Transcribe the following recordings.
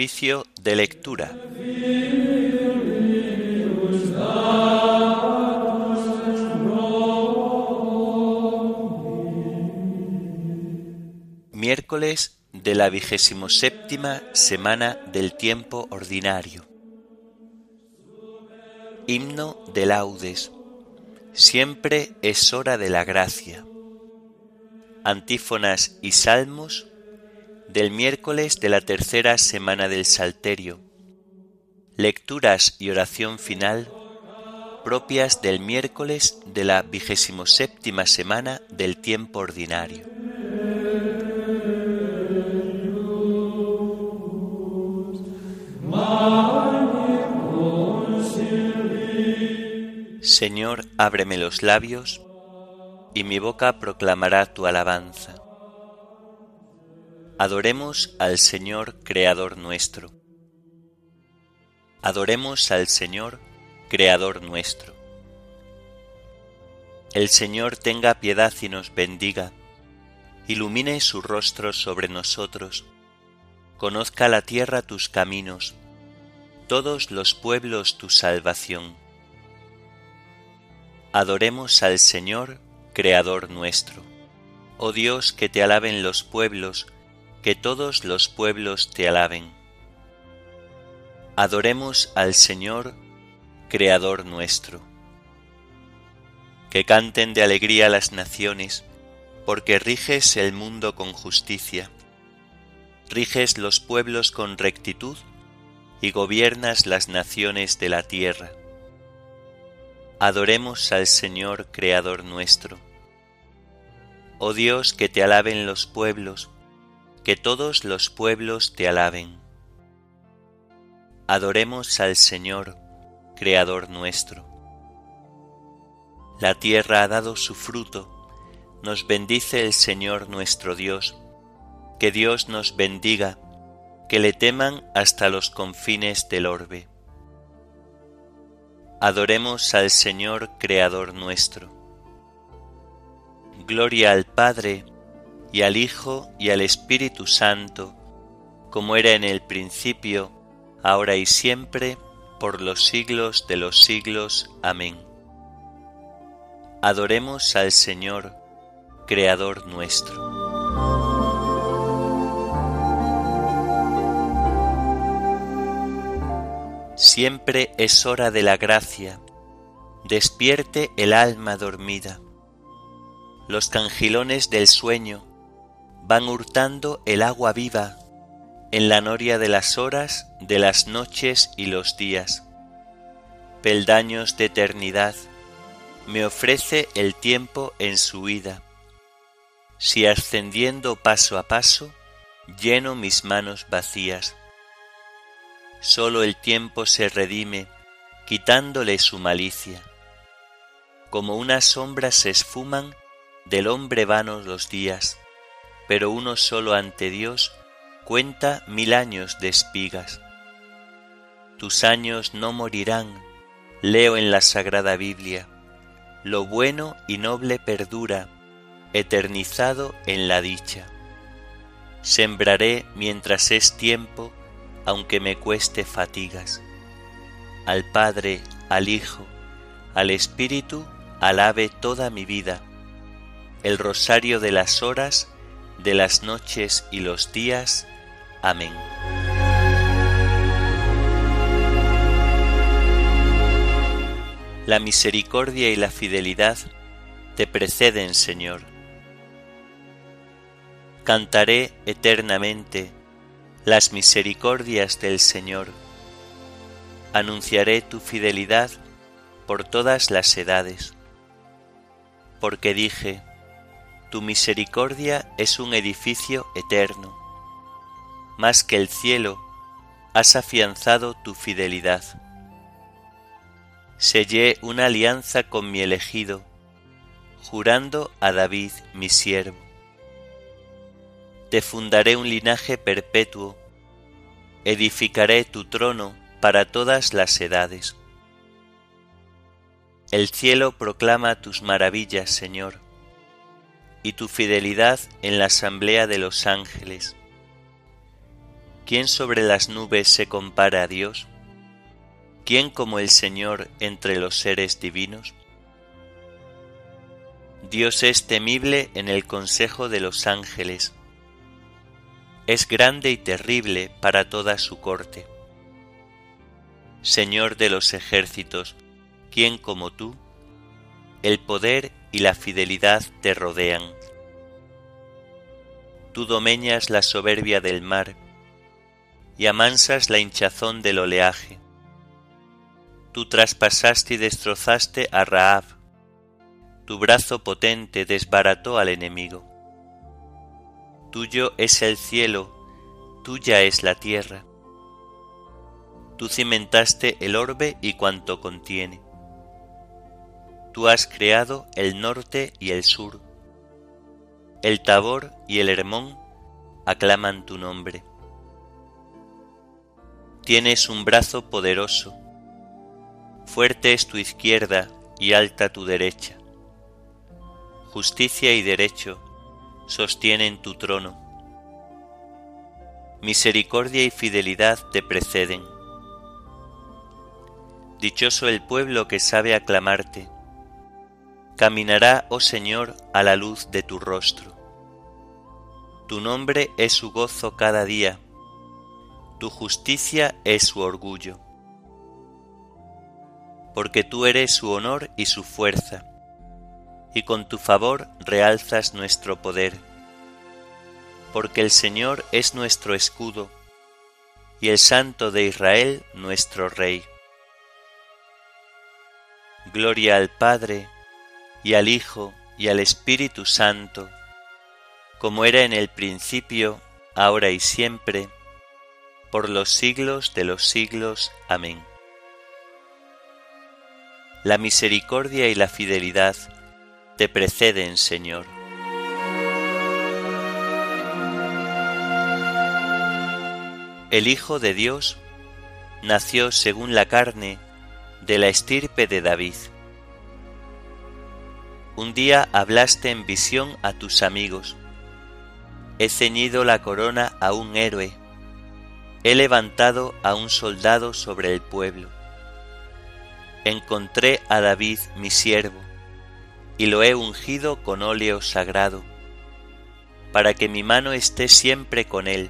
De lectura. Miércoles de la vigésimo séptima semana del tiempo ordinario. Himno de laudes. Siempre es hora de la gracia. Antífonas y salmos del miércoles de la tercera semana del Salterio. Lecturas y oración final propias del miércoles de la vigésimo séptima semana del tiempo ordinario. Señor, ábreme los labios, y mi boca proclamará tu alabanza. Adoremos al Señor Creador nuestro. Adoremos al Señor Creador nuestro. El Señor tenga piedad y nos bendiga, ilumine su rostro sobre nosotros, conozca la tierra tus caminos, todos los pueblos tu salvación. Adoremos al Señor Creador nuestro. Oh Dios, que te alaben los pueblos, que todos los pueblos te alaben. Adoremos al Señor, Creador nuestro. Que canten de alegría las naciones, porque riges el mundo con justicia, riges los pueblos con rectitud y gobiernas las naciones de la tierra. Adoremos al Señor, Creador nuestro. Oh Dios, que te alaben los pueblos, que todos los pueblos te alaben. Adoremos al Señor, Creador nuestro. La tierra ha dado su fruto, nos bendice el Señor nuestro Dios, que Dios nos bendiga, que le teman hasta los confines del orbe. Adoremos al Señor Creador nuestro. Gloria al Padre, y al Hijo y al Espíritu Santo, como era en el principio, ahora y siempre, por los siglos de los siglos. Amén. Adoremos al Señor, Creador nuestro. Siempre es hora de la gracia, despierte el alma dormida. Los cangilones del sueño van hurtando el agua viva en la noria de las horas, de las noches y los días. Peldaños de eternidad me ofrece el tiempo en su vida. Si ascendiendo paso a paso, lleno mis manos vacías. Solo el tiempo se redime, quitándole su malicia. Como unas sombras se esfuman del hombre vanos los días pero uno solo ante Dios cuenta mil años de espigas. Tus años no morirán, leo en la Sagrada Biblia. Lo bueno y noble perdura, eternizado en la dicha. Sembraré mientras es tiempo, aunque me cueste fatigas. Al Padre, al Hijo, al Espíritu, alabe toda mi vida. El rosario de las horas de las noches y los días. Amén. La misericordia y la fidelidad te preceden, Señor. Cantaré eternamente las misericordias del Señor. Anunciaré tu fidelidad por todas las edades. Porque dije, tu misericordia es un edificio eterno. Más que el cielo, has afianzado tu fidelidad. Sellé una alianza con mi elegido, jurando a David mi siervo. Te fundaré un linaje perpetuo, edificaré tu trono para todas las edades. El cielo proclama tus maravillas, Señor y tu fidelidad en la asamblea de los ángeles. ¿quién sobre las nubes se compara a Dios? ¿Quién como el Señor entre los seres divinos? Dios es temible en el consejo de los ángeles, es grande y terrible para toda su corte. Señor de los ejércitos, ¿quién como tú? El poder y la fidelidad te rodean. Tú domeñas la soberbia del mar y amansas la hinchazón del oleaje. Tú traspasaste y destrozaste a Raab. Tu brazo potente desbarató al enemigo. Tuyo es el cielo, tuya es la tierra. Tú cimentaste el orbe y cuanto contiene. Tú has creado el norte y el sur. El Tabor y el Hermón aclaman tu nombre. Tienes un brazo poderoso, fuerte es tu izquierda y alta tu derecha. Justicia y derecho sostienen tu trono. Misericordia y fidelidad te preceden. Dichoso el pueblo que sabe aclamarte. Caminará, oh Señor, a la luz de tu rostro. Tu nombre es su gozo cada día, tu justicia es su orgullo. Porque tú eres su honor y su fuerza y con tu favor realzas nuestro poder. Porque el Señor es nuestro escudo, y el Santo de Israel nuestro Rey. Gloria al Padre, y al Hijo, y al Espíritu Santo, como era en el principio, ahora y siempre, por los siglos de los siglos. Amén. La misericordia y la fidelidad te preceden, Señor. El Hijo de Dios nació según la carne de la estirpe de David. Un día hablaste en visión a tus amigos. He ceñido la corona a un héroe. He levantado a un soldado sobre el pueblo. Encontré a David, mi siervo y lo he ungido con óleo sagrado, para que mi mano esté siempre con él,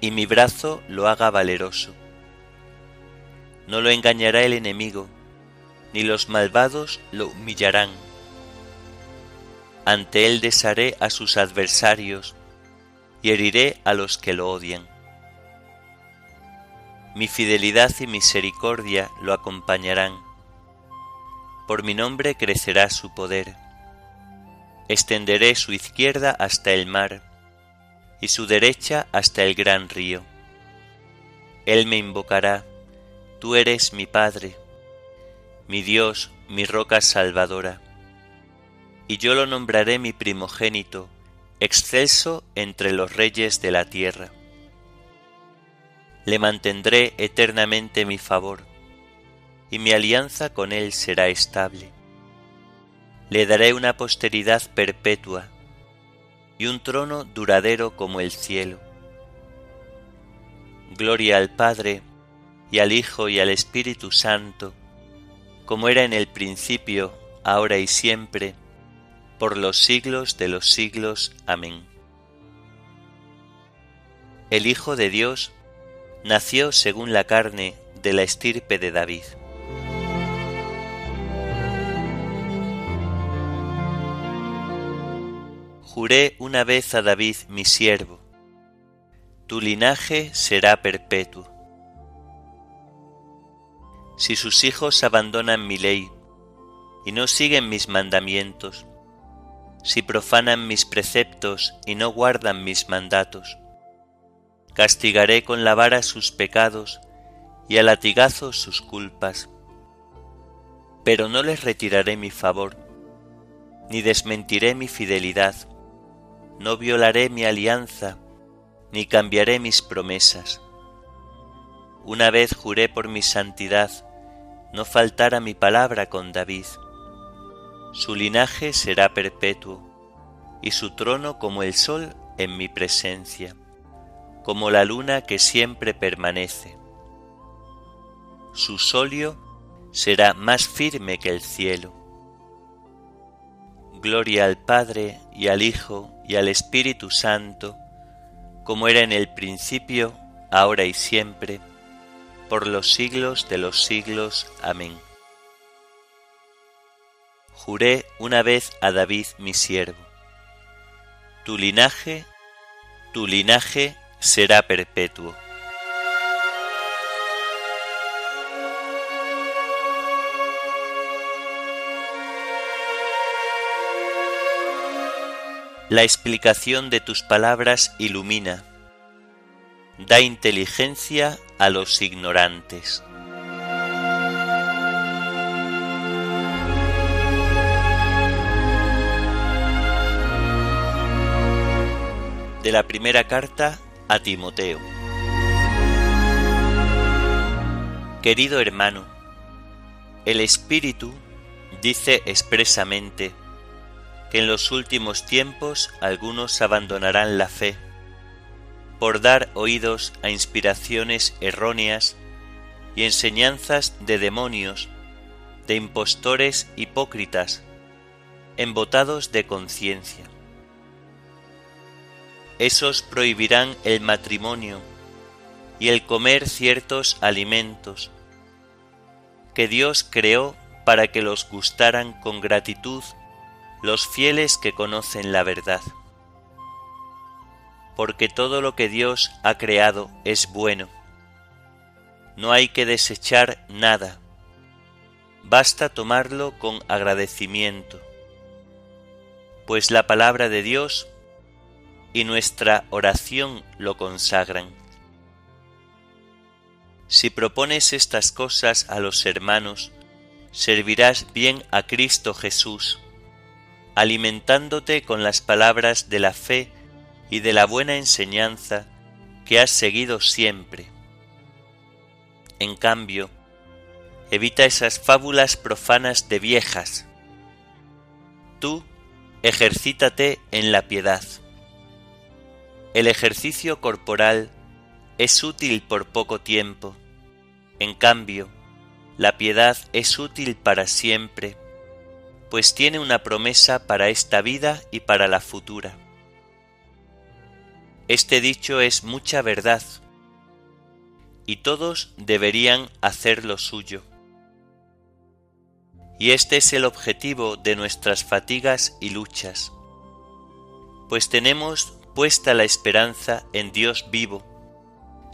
y mi brazo lo haga valeroso. No lo engañará el enemigo, ni los malvados lo humillarán. Ante él desharé a sus adversarios, y heriré a los que lo odian. Mi fidelidad y misericordia lo acompañarán por mi nombre crecerá su poder. Extenderé su izquierda hasta el mar y su derecha hasta el gran río. Él me invocará, tú eres mi Padre, mi Dios, mi roca salvadora. Y yo lo nombraré mi primogénito, excelso entre los reyes de la tierra. Le mantendré eternamente mi favor y mi alianza con él será estable. Le daré una posteridad perpetua y un trono duradero como el cielo. Gloria al Padre, y al Hijo, y al Espíritu Santo, como era en el principio, ahora y siempre, por los siglos de los siglos. Amén. El Hijo de Dios nació según la carne de la estirpe de David. Juré una vez a David mi siervo, tu linaje será perpetuo. Si sus hijos abandonan mi ley y no siguen mis mandamientos, si profanan mis preceptos y no guardan mis mandatos, castigaré con la vara sus pecados y a latigazos sus culpas. Pero no les retiraré mi favor, ni desmentiré mi fidelidad no violaré mi alianza, ni cambiaré mis promesas. Una vez juré por mi santidad, no faltara mi palabra con David. Su linaje será perpetuo, y su trono como el sol en mi presencia. como la luna que siempre permanece. Su solio será más firme que el cielo. Gloria al Padre y al Hijo y al Espíritu Santo, como era en el principio, ahora y siempre, por los siglos de los siglos. Amén. Juré una vez a David mi siervo, tu linaje, tu linaje será perpetuo. La explicación de tus palabras ilumina, da inteligencia a los ignorantes. De la primera carta a Timoteo Querido hermano, el Espíritu dice expresamente que en los últimos tiempos algunos abandonarán la fe por dar oídos a inspiraciones erróneas y enseñanzas de demonios, de impostores hipócritas, embotados de conciencia. Esos prohibirán el matrimonio y el comer ciertos alimentos que Dios creó para que los gustaran con gratitud los fieles que conocen la verdad. Porque todo lo que Dios ha creado es bueno. No hay que desechar nada, basta tomarlo con agradecimiento, pues la palabra de Dios y nuestra oración lo consagran. Si propones estas cosas a los hermanos, servirás bien a Cristo Jesús, alimentándote con las palabras de la fe y de la buena enseñanza que has seguido siempre. En cambio, evita esas fábulas profanas de viejas. Tú ejercítate en la piedad. El ejercicio corporal es útil por poco tiempo, en cambio, la piedad es útil para siempre, pues tiene una promesa para esta vida y para la futura. Este dicho es mucha verdad, y todos deberían hacer lo suyo. Y este es el objetivo de nuestras fatigas y luchas, pues tenemos puesta la esperanza en Dios vivo,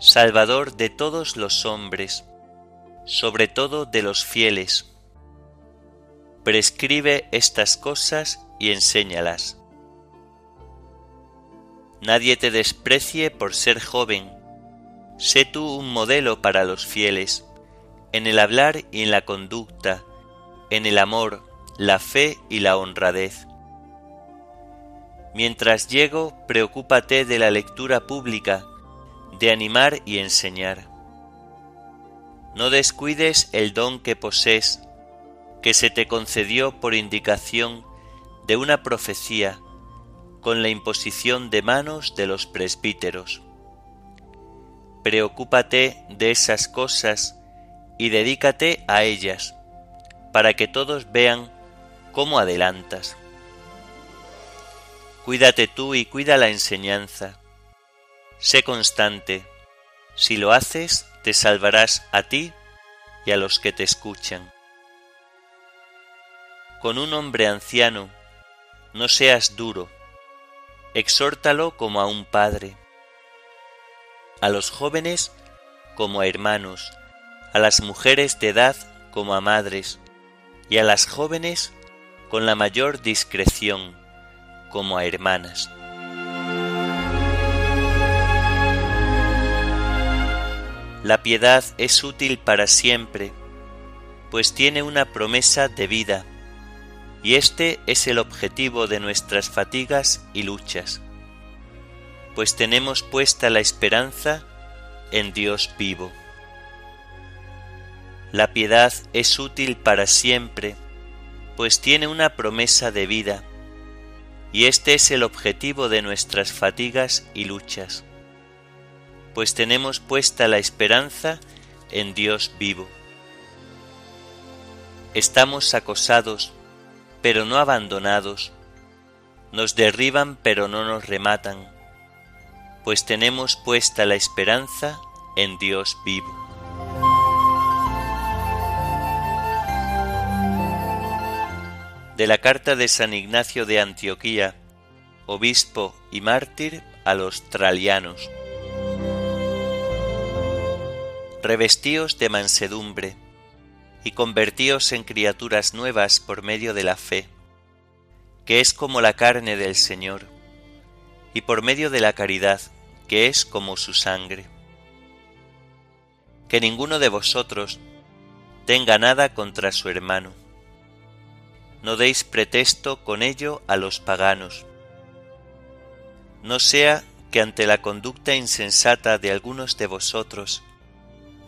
Salvador de todos los hombres, sobre todo de los fieles. Prescribe estas cosas y enséñalas Nadie te desprecie por ser joven. Sé tú un modelo para los fieles, en el hablar y en la conducta, en el amor, la fe y la honradez. Mientras llego, preocúpate de la lectura pública, de animar y enseñar. No descuides el don que posees, que se te concedió por indicación de una profecía con la imposición de manos de los presbíteros. Preocúpate de esas cosas y dedícate a ellas, para que todos vean cómo adelantas. Cuídate tú y cuida la enseñanza. Sé constante. Si lo haces, te salvarás a ti y a los que te escuchan. Con un hombre anciano, no seas duro, exhórtalo como a un padre, a los jóvenes como a hermanos, a las mujeres de edad como a madres, y a las jóvenes con la mayor discreción como a hermanas. La piedad es útil para siempre, pues tiene una promesa de vida y este es el objetivo de nuestras fatigas y luchas, pues tenemos puesta la esperanza en Dios vivo. La piedad es útil para siempre, pues tiene una promesa de vida, y este es el objetivo de nuestras fatigas y luchas, pues tenemos puesta la esperanza en Dios vivo. Estamos acosados, pero no abandonados, nos derriban, pero no nos rematan, pues tenemos puesta la esperanza en Dios vivo. De la carta de San Ignacio de Antioquía, obispo y mártir a los tralianos. Revestíos de mansedumbre y convertíos en criaturas nuevas por medio de la fe, que es como la carne del Señor, y por medio de la caridad, que es como su sangre. Que ninguno de vosotros tenga nada contra su hermano. No deis pretexto con ello a los paganos. No sea que ante la conducta insensata de algunos de vosotros,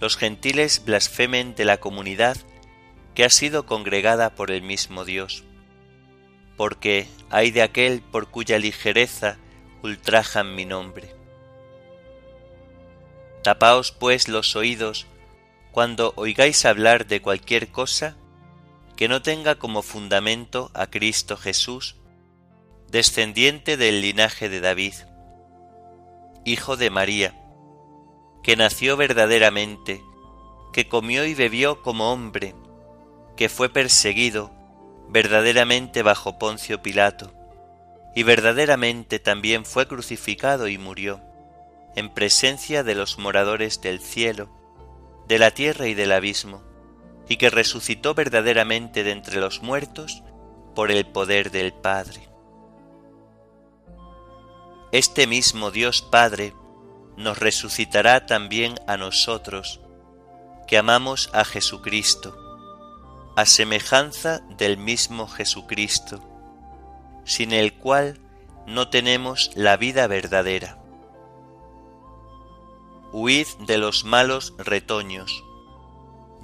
los gentiles blasfemen de la comunidad que ha sido congregada por el mismo Dios. Porque hay de aquel por cuya ligereza ultrajan mi nombre. Tapaos pues los oídos cuando oigáis hablar de cualquier cosa que no tenga como fundamento a Cristo Jesús, descendiente del linaje de David, hijo de María, que nació verdaderamente, que comió y bebió como hombre, que fue perseguido verdaderamente bajo Poncio Pilato, y verdaderamente también fue crucificado y murió, en presencia de los moradores del cielo, de la tierra y del abismo, y que resucitó verdaderamente de entre los muertos por el poder del Padre. Este mismo Dios Padre nos resucitará también a nosotros, que amamos a Jesucristo, a semejanza del mismo Jesucristo, sin el cual no tenemos la vida verdadera. Huid de los malos retoños,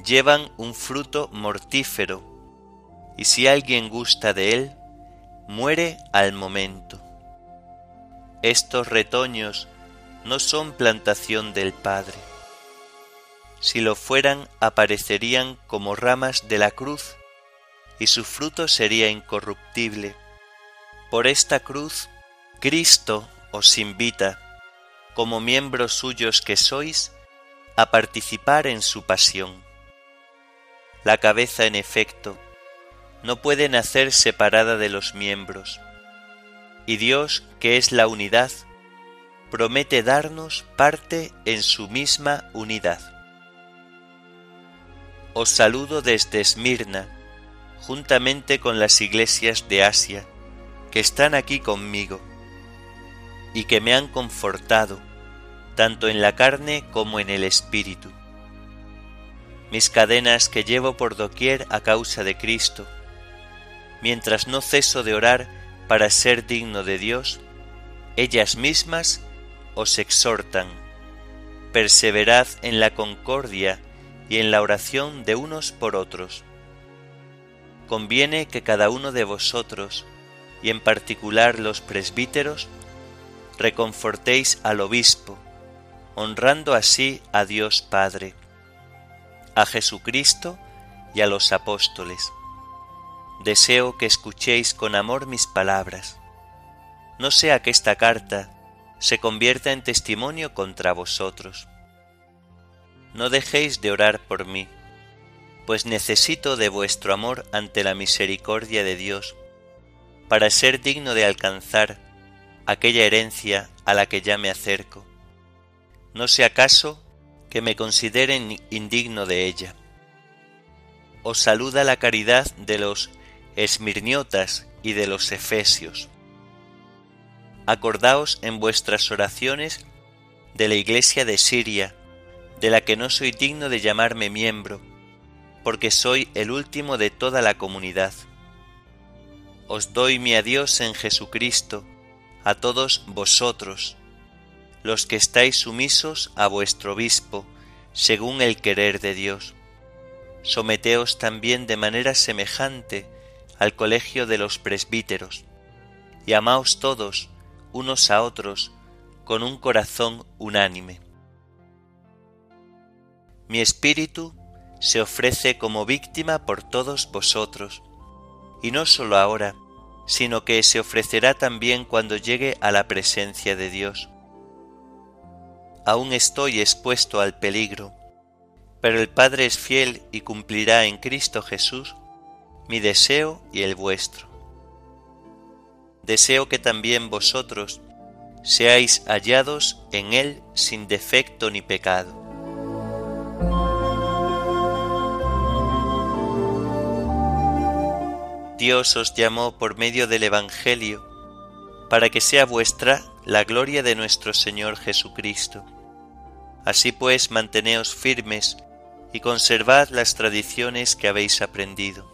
llevan un fruto mortífero, y si alguien gusta de él, muere al momento. Estos retoños no son plantación del Padre. Si lo fueran, aparecerían como ramas de la cruz, y su fruto sería incorruptible. Por esta cruz, Cristo os invita, como miembros suyos que sois, a participar en su pasión. La cabeza, en efecto, no puede nacer separada de los miembros, y Dios, que es la unidad, promete darnos parte en su misma unidad. Os saludo desde Esmirna, juntamente con las iglesias de Asia, que están aquí conmigo, y que me han confortado, tanto en la carne como en el espíritu. Mis cadenas que llevo por doquier a causa de Cristo, mientras no ceso de orar para ser digno de Dios, ellas mismas os exhortan, perseverad en la concordia y en la oración de unos por otros. Conviene que cada uno de vosotros, y en particular los presbíteros, reconfortéis al obispo, honrando así a Dios Padre, a Jesucristo y a los apóstoles. Deseo que escuchéis con amor mis palabras. No sea que esta carta se convierta en testimonio contra vosotros. No dejéis de orar por mí, pues necesito de vuestro amor ante la misericordia de Dios, para ser digno de alcanzar aquella herencia a la que ya me acerco. No sea acaso que me consideren indigno de ella. Os saluda la caridad de los esmirniotas y de los efesios acordaos en vuestras oraciones de la iglesia de Siria, de la que no soy digno de llamarme miembro, porque soy el último de toda la comunidad. Os doy mi adiós en Jesucristo a todos vosotros, los que estáis sumisos a vuestro obispo, según el querer de Dios. Someteos también de manera semejante al colegio de los presbíteros, y amaos todos, unos a otros con un corazón unánime. mi espíritu se ofrece como víctima por todos vosotros, y no sólo ahora, sino que se ofrecerá también cuando llegue a la presencia de Dios. Aún estoy expuesto al peligro, pero el Padre es fiel y cumplirá en Cristo Jesús mi deseo y el vuestro. Deseo que también vosotros seáis hallados en Él sin defecto ni pecado. Dios os llamó por medio del Evangelio para que sea vuestra la gloria de nuestro Señor Jesucristo. Así pues, manteneos firmes y conservad las tradiciones que habéis aprendido.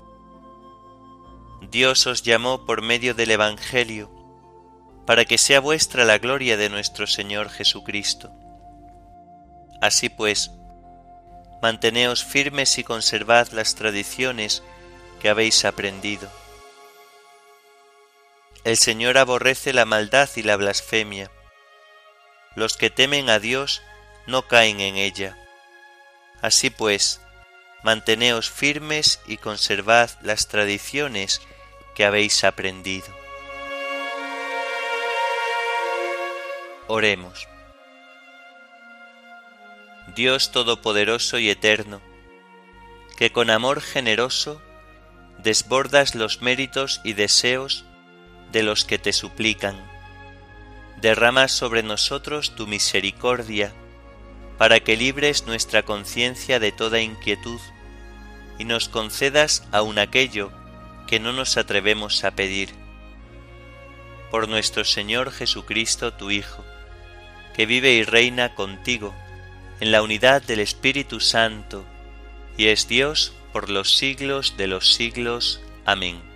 Dios os llamó por medio del Evangelio para que sea vuestra la gloria de nuestro Señor Jesucristo. Así pues, manteneos firmes y conservad las tradiciones que habéis aprendido. El Señor aborrece la maldad y la blasfemia. Los que temen a Dios no caen en ella. Así pues, manteneos firmes y conservad las tradiciones que habéis aprendido. Oremos. Dios Todopoderoso y Eterno, que con amor generoso desbordas los méritos y deseos de los que te suplican. Derrama sobre nosotros tu misericordia, para que libres nuestra conciencia de toda inquietud y nos concedas aun aquello que no nos atrevemos a pedir. Por nuestro Señor Jesucristo, tu Hijo, que vive y reina contigo en la unidad del Espíritu Santo, y es Dios por los siglos de los siglos. Amén.